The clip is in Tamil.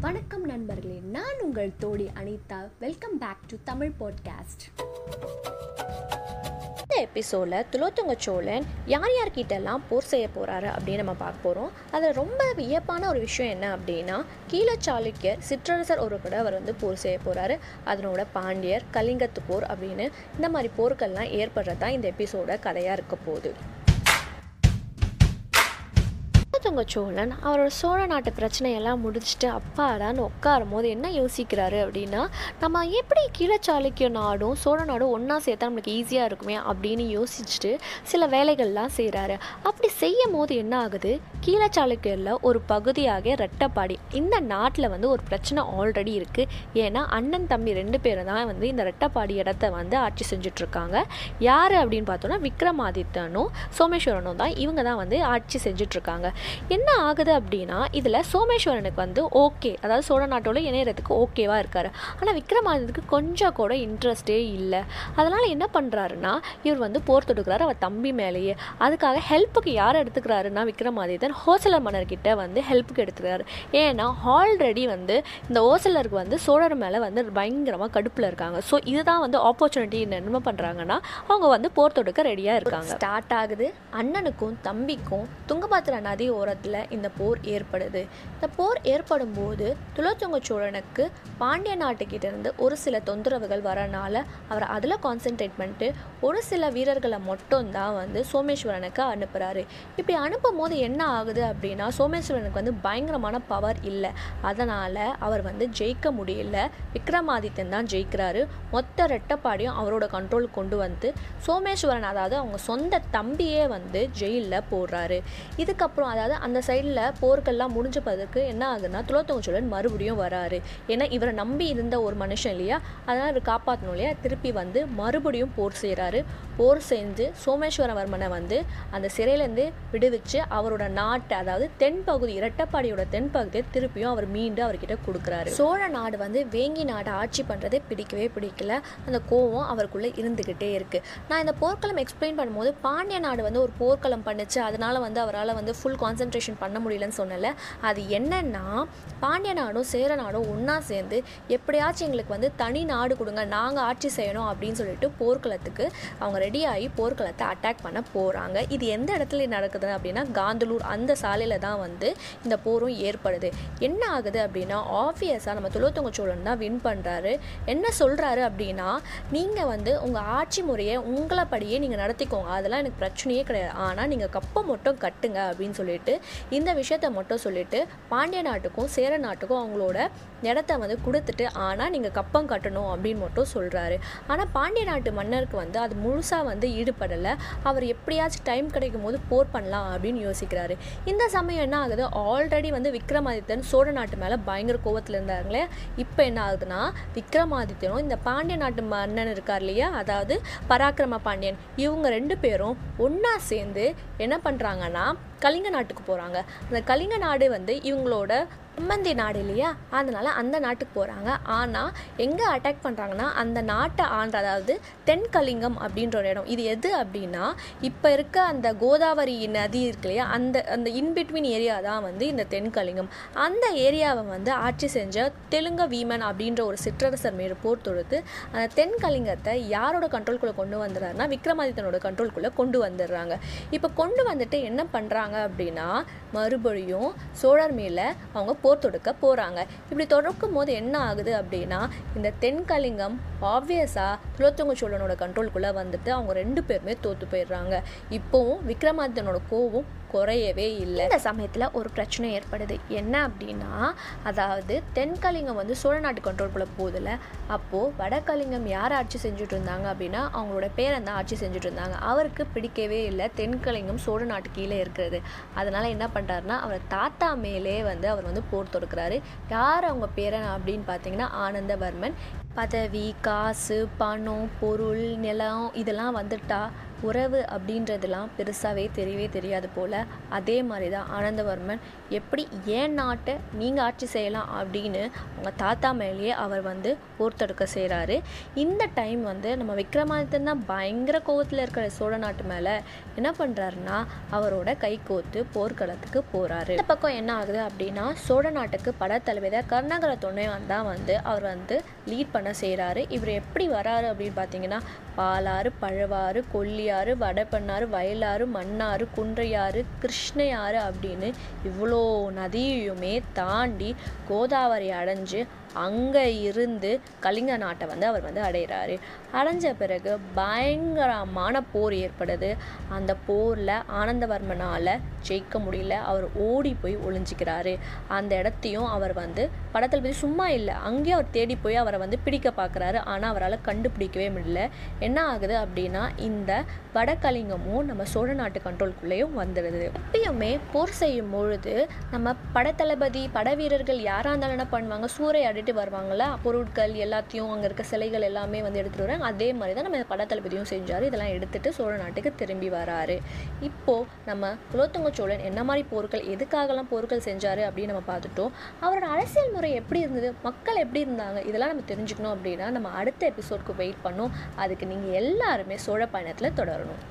வணக்கம் நண்பர்களே நான் உங்கள் Todi Anitha. Welcome back to Tamil podcast இந்த எபிசோடில் துலோத்துங்க சோழன் யார் யார்கிட்டலாம் போர் செய்ய போகிறாரு அப்படின்னு நம்ம பார்க்க போகிறோம் அதில் ரொம்ப வியப்பான ஒரு விஷயம் என்ன அப்படின்னா கீழ சாளுக்கியர் சிற்றரசர் ஒரு கூட அவர் வந்து போர் செய்ய போகிறாரு அதனோட பாண்டியர் கலிங்கத்து போர் அப்படின்னு இந்த மாதிரி போர்கள்லாம் ஏற்படுறது தான் இந்த எபிசோட கதையாக இருக்க போகுது. குலோத்துங்க சோழன் அவரோட சோழ நாட்டு பிரச்சனையெல்லாம் முடிச்சுட்டு அப்பாடான்னு உட்காரும் போது என்ன யோசிக்கிறாரு அப்படின்னா நம்ம எப்படி கீழே சாளுக்கிய நாடும் சோழ நாடும் ஒன்றா சேர்த்தா நம்மளுக்கு ஈஸியாக இருக்குமே அப்படின்னு யோசிச்சுட்டு சில வேலைகள்லாம் செய்கிறாரு அப்படி செய்யும் போது என்ன ஆகுது? கீழே ஒரு பகுதியாக ரெட்டப்பாடி இந்த நாட்டில் வந்து ஒரு பிரச்சனை ஆல்ரெடி இருக்குது ஏன்னா அண்ணன் தம்பி ரெண்டு பேரும் தான் வந்து இந்த ரெட்டப்பாடி இடத்த வந்து ஆட்சி செஞ்சிட்ருக்காங்க. யார் அப்படின்னு பார்த்தோன்னா விக்ரமாதித்தனும் சோமேஸ்வரனும் தான் இவங்க தான் வந்து ஆட்சி செஞ்சிட்ருக்காங்க. என்ன ஆகுது அப்படின்னா இதில் சோமேஸ்வரனுக்கு வந்து ஓகே அதாவது சோழ நாட்டோட இணையறதுக்கு ஓகேவா இருக்காரு. ஆனால் விக்ரமாதித்துக்கு கொஞ்சம் கூட இன்ட்ரெஸ்டே இல்லை. அதனால் என்ன பண்ணுறாருன்னா இவர் வந்து போர் தொடுக்கிறாரு அவர் தம்பி மேலேயே. அதுக்காக ஹெல்ப்புக்கு யார் எடுத்துக்கிறாருன்னா விக்ரமாதித்தன் ஹோசலர் மன்னர்கிட்ட வந்து ஹெல்ப்புக்கு எடுத்துக்கிறாரு. ஏன்னா ஆல்ரெடி வந்து இந்த ஹோசலருக்கு வந்து சோழர் மேலே வந்து பயங்கரமாக கடுப்பில் இருக்காங்க. ஸோ இதுதான் வந்து ஆப்பர்ச்சுனிட்டி என்ன பண்ணுறாங்கன்னா அவங்க வந்து போர் தொடுக்க ரெடியாக இருக்காங்க. ஸ்டார்ட் ஆகுது. அண்ணனுக்கும் தம்பிக்கும் துங்கபத்ரா நதி ஓரத்தில் இந்த போர் ஏற்படுது. இந்த போர் ஏற்படும் போது துலோத்துங்க சோழனுக்கு பாண்டிய நாட்டுக்கிட்டேருந்து ஒரு சில தொந்தரவுகள் வரனால அவர் அதில் கான்சென்ட்ரேட் பண்ணிட்டு ஒரு சில வீரர்களை மட்டும்தான் வந்து சோமேஸ்வரனுக்கு அனுப்புகிறாரு இப்படி அனுப்பும் போது என்ன ஆகுது அப்படின்னா சோமேஸ்வரனுக்கு வந்து பயங்கரமான பவர் இல்லை. அதனால் அவர் வந்து ஜெயிக்க முடியல. விக்ரமாதித்தன் தான் ஜெயிக்கிறாரு. மொத்த ரெட்டப்பாடியும் அவரோட கண்ட்ரோல் கொண்டு வந்து சோமேஸ்வரன் அதாவது அவங்க சொந்த தம்பியே வந்து ஜெயிலில் போடுறாரு. இதுக்கப்புறம் அதாவது அந்த சைடில் போர்கள்லாம் முடிஞ்ச பிறகு என்ன ஆகுதுன்னா துளத்தவங்க சோழன் மறுபடியும் வராரு. ஏன்னா இவரை நம்பி இருந்த ஒரு மனுஷன் இல்லையா? அதனால் இவர் காப்பாற்றணும் இல்லையா? திருப்பி வந்து மறுபடியும் போர் செய்கிறாரு போர் செஞ்சு சோமேஸ்வரவர்மனை வந்து அந்த சிறையிலேருந்து விடுவிச்சு அவரோட நாட்டை அதாவது தென்பகுதி இரட்டப்பாடியோட தென்பகுதியை திருப்பியும் அவர் மீண்டும் அவர்கிட்ட கொடுக்குறாரு. சோழ நாடு வந்து வேங்கி நாடு ஆட்சி பண்ணுறதே பிடிக்கவே பிடிக்கல. அந்த கோவம் அவருக்குள்ளே இருந்துக்கிட்டே இருக்குது நான் இந்த போர்க்களம் எக்ஸ்பிளைன் பண்ணும்போது பாண்டிய நாடு வந்து ஒரு போர்க்களம் பண்ணுச்சு. அதனால் வந்து அவரால் வந்து ஃபுல் கான்சென்ட்ரேஷன் பண்ண முடியலன்னு சொன்னல அது என்னன்னா பாண்டிய நாடும் சேர நாடும் ஒன்றா சேர்ந்து எப்படியாச்சும் எங்களுக்கு வந்து தனி நாடு கொடுங்க நாங்கள் ஆட்சி செய்யணும் அப்படின்னு சொல்லிட்டு போர்க்களத்துக்கு அவங்க ரெடியாகி போர்க்களத்தை அட்டாக் பண்ண போகிறாங்க இது எந்த இடத்துல நடக்குது அப்படின்னா காந்தலூர் அந்த சாலையில் தான் வந்து இந்த போரும் ஏற்படுது. என்ன ஆகுது அப்படின்னா ஆப்வியஸாக நம்ம துளோத்தங்க சோழன் தான் வின் பண்ணுறாரு என்ன சொல்கிறாரு அப்படின்னா நீங்கள் வந்து உங்கள் ஆட்சி முறையை உங்களை படியே நீங்கள் நடத்திக்கோங்க. அதெல்லாம் எனக்கு பிரச்சனையே கிடையாது. ஆனால் நீங்கள் கப்பை மட்டும் கட்டுங்க அப்படின்னு சொல்லிட்டு இந்த விஷயத்த மட்டும் சொல்லிட்டு பாண்டிய நாட்டுக்கும் சேர நாட்டுக்கும் அவங்களோட இடத்த வந்து கொடுத்துட்டு ஆனால் நீங்கள் கப்பம் கட்டணும் அப்படின்னு மட்டும் சொல்கிறாரு ஆனால் பாண்டிய நாட்டு மன்னருக்கு வந்து அது முழுசாக வந்து ஈடுபடலை. அவர் எப்படியாச்சும் டைம் கிடைக்கும் போது போர் பண்ணலாம் அப்படின்னு யோசிக்கிறாரு. இந்த சமயம் என்ன ஆகுது? ஆல்ரெடி வந்து விக்ரமாதித்தன் சோழ நாட்டு மேலே பயங்கர கோவத்தில் இருந்தாங்களே இப்போ என்ன ஆகுதுன்னா விக்ரமாதித்தனும் இந்த பாண்டிய நாட்டு மன்னன் இருக்கார் இல்லையா? அதாவது பராக்கிரம பாண்டியன். இவங்க ரெண்டு பேரும் ஒன்றா சேர்ந்து என்ன பண்ணுறாங்கன்னா கலிங்க நாட்டுக்கு போகிறாங்க அந்த கலிங்க நாடு வந்து இவங்களோட சம்மந்தி நாடு இல்லையா? அதனால் அந்த நாட்டுக்கு போகிறாங்க ஆனால் எங்கே அட்டாக் பண்ணுறாங்கன்னா அந்த நாட்டை ஆண்ட அதாவது தென்கலிங்கம் அப்படின்ற ஒரு இடம். இது எது அப்படின்னா இப்போ இருக்க அந்த கோதாவரி நதி இருக்கு இல்லையா? அந்த அந்த இன்பிட்வீன் ஏரியா தான் வந்து இந்த தென்கலிங்கம் அந்த ஏரியாவை வந்து ஆட்சி செஞ்ச தெலுங்க வீமன் அப்படின்ற ஒரு சிற்றரசர் மீது போர் தொடுத்து அந்த தென்கலிங்கத்தை யாரோட கண்ட்ரோல்குள்ளே கொண்டு வந்துடுறாருன்னா விக்ரமாதித்தனோட கண்ட்ரோல்குள்ளே கொண்டு வந்துடுறாங்க. இப்போ கொண்டு வந்துட்டு என்ன பண்ணுறாங்க அப்படின்னா மறுபடியும் சோழர் மேலே அவங்க போர் தொடுக்க போகிறாங்க இப்படி தொடக்கும் போது என்ன ஆகுது அப்படின்னா இந்த தென்கலிங்கம் ஆப்வியஸாக துளத்துங்க சோழனோட கண்ட்ரோல்குள்ளே வந்துட்டு அவங்க ரெண்டு பேருமே தோற்று போயிடுறாங்க. இப்போவும் விக்ரமாதித்தனோட கோவம் குறையவே இல்லை. இந்த சமயத்தில் ஒரு பிரச்சனை ஏற்படுது. என்ன அப்படின்னா அதாவது தென்கலிங்கம் வந்து சோழ நாட்டு கண்ட்ரோல்குள்ளே போதில் அப்போது வடகலிங்கம் யார் ஆட்சி செஞ்சுட்டு இருந்தாங்க அப்படின்னா அவங்களோட பேரன் தான் ஆட்சி செஞ்சுட்டு இருந்தாங்க. அவருக்கு பிடிக்கவே இல்லை தென்கலிங்கம் சோழ நாட்டு கீழே இருக்கிறது. அதனால் என்ன பண்ணுறாருன்னா அவர் தாத்தா மேலே வந்து அவர் வந்து போர் தொடுக்கிறாரு. யார் அவங்க பேரன் அப்படின்னு பார்த்தீங்கன்னா ஆனந்தவர்மன். பதவி காசு பணம் பொருள் நிலம் இதெல்லாம் வந்துட்டா உறவு அப்படின்றதுலாம் பெருசாகவே தெரியவே தெரியாது போல். அதே மாதிரி தான் ஆனந்தவர்மன் எப்படி ஏன் நாட்டை நீங்கள் ஆட்சி செய்யலாம் அப்படின்னு அவங்க தாத்தா மேலேயே அவர் வந்து போர்த்தெடுக்க செய்கிறாரு இந்த டைம் வந்து நம்ம விக்ரமாதித்தன் தான் பயங்கர கோவத்தில் இருக்கிற சோழ நாட்டு மேலே என்ன பண்ணுறாருன்னா அவரோட கை கோத்து போர்க்களத்துக்கு போகிறாரு இந்த பக்கம் என்ன ஆகுது அப்படின்னா சோழ நாட்டுக்கு படத்தளபதியாக கருணாகர துணைவன் தான் வந்து அவர் வந்து லீட் பண்ண செய்கிறாரு இவர் எப்படி வராரு அப்படின்னு பார்த்தீங்கன்னா பாலாறு பழவாறு கொல்லியாறு வடபண்ணாறு வயலாறு மன்னாறு குன்றையாறு கிருஷ்ணையாறு அப்படின்னு இவ்வளோ நதியுமே தாண்டி கோதாவரி அடைஞ்சு அங்கே இருந்து கலிங்க நாட்டை வந்து அவர் வந்து அடைகிறாரு அடைஞ்ச பிறகு பயங்கரமான போர் ஏற்படுது. அந்த போரில் ஆனந்தவர்மனால் ஜெயிக்க முடியல. அவர் ஓடி போய் ஒளிஞ்சிக்கிறாரு. அந்த இடத்தையும் அவர் வந்து படத்தில் போய் சும்மா இல்லை அங்கேயும் அவர் தேடி போய் அவரை வந்து பிடிக்க பார்க்குறாரு ஆனால் அவரால் கண்டுபிடிக்கவே முடியல. என்ன ஆகுது அப்படின்னா இந்த வடகலிங்கமும் நம்ம சோழ நாட்டு கண்ட்ரோல்குள்ளேயும் வந்துடுது எப்பயுமே போர் செய்யும் பொழுது நம்ம படத்தளபதி பட வீரர்கள் யாராக இருந்தாலும் என்ன பண்ணுவாங்க? சூறையாடிட்டு வருவாங்கள்ல பொருட்கள் எல்லாத்தையும் அங்கே இருக்க சிலைகள் எல்லாமே வந்து எடுத்துகிட்டு வராங்க அதே மாதிரி தான் நம்ம படத்தளபதியும் செஞ்சார். இதெல்லாம் எடுத்துகிட்டு சோழ நாட்டுக்கு திரும்பி வராரு. இப்போது நம்ம குலோத்துங்க சோழன் என்ன மாதிரி போர்கள் எதுக்காகலாம் போர்கள் செஞ்சார் அப்படின்னு நம்ம பார்த்துட்டோம். அவரோட அரசியல் முறை எப்படி இருந்தது மக்கள் எப்படி இருந்தாங்க இதெல்லாம் நம்ம தெரிஞ்சுக்கணும் அப்படின்னா நம்ம அடுத்த எபிசோட்க்கு வெயிட் பண்ணோம். அதுக்கு நீங்கள் எல்லாருமே சோழ பயணத்தில் தொடரணும்.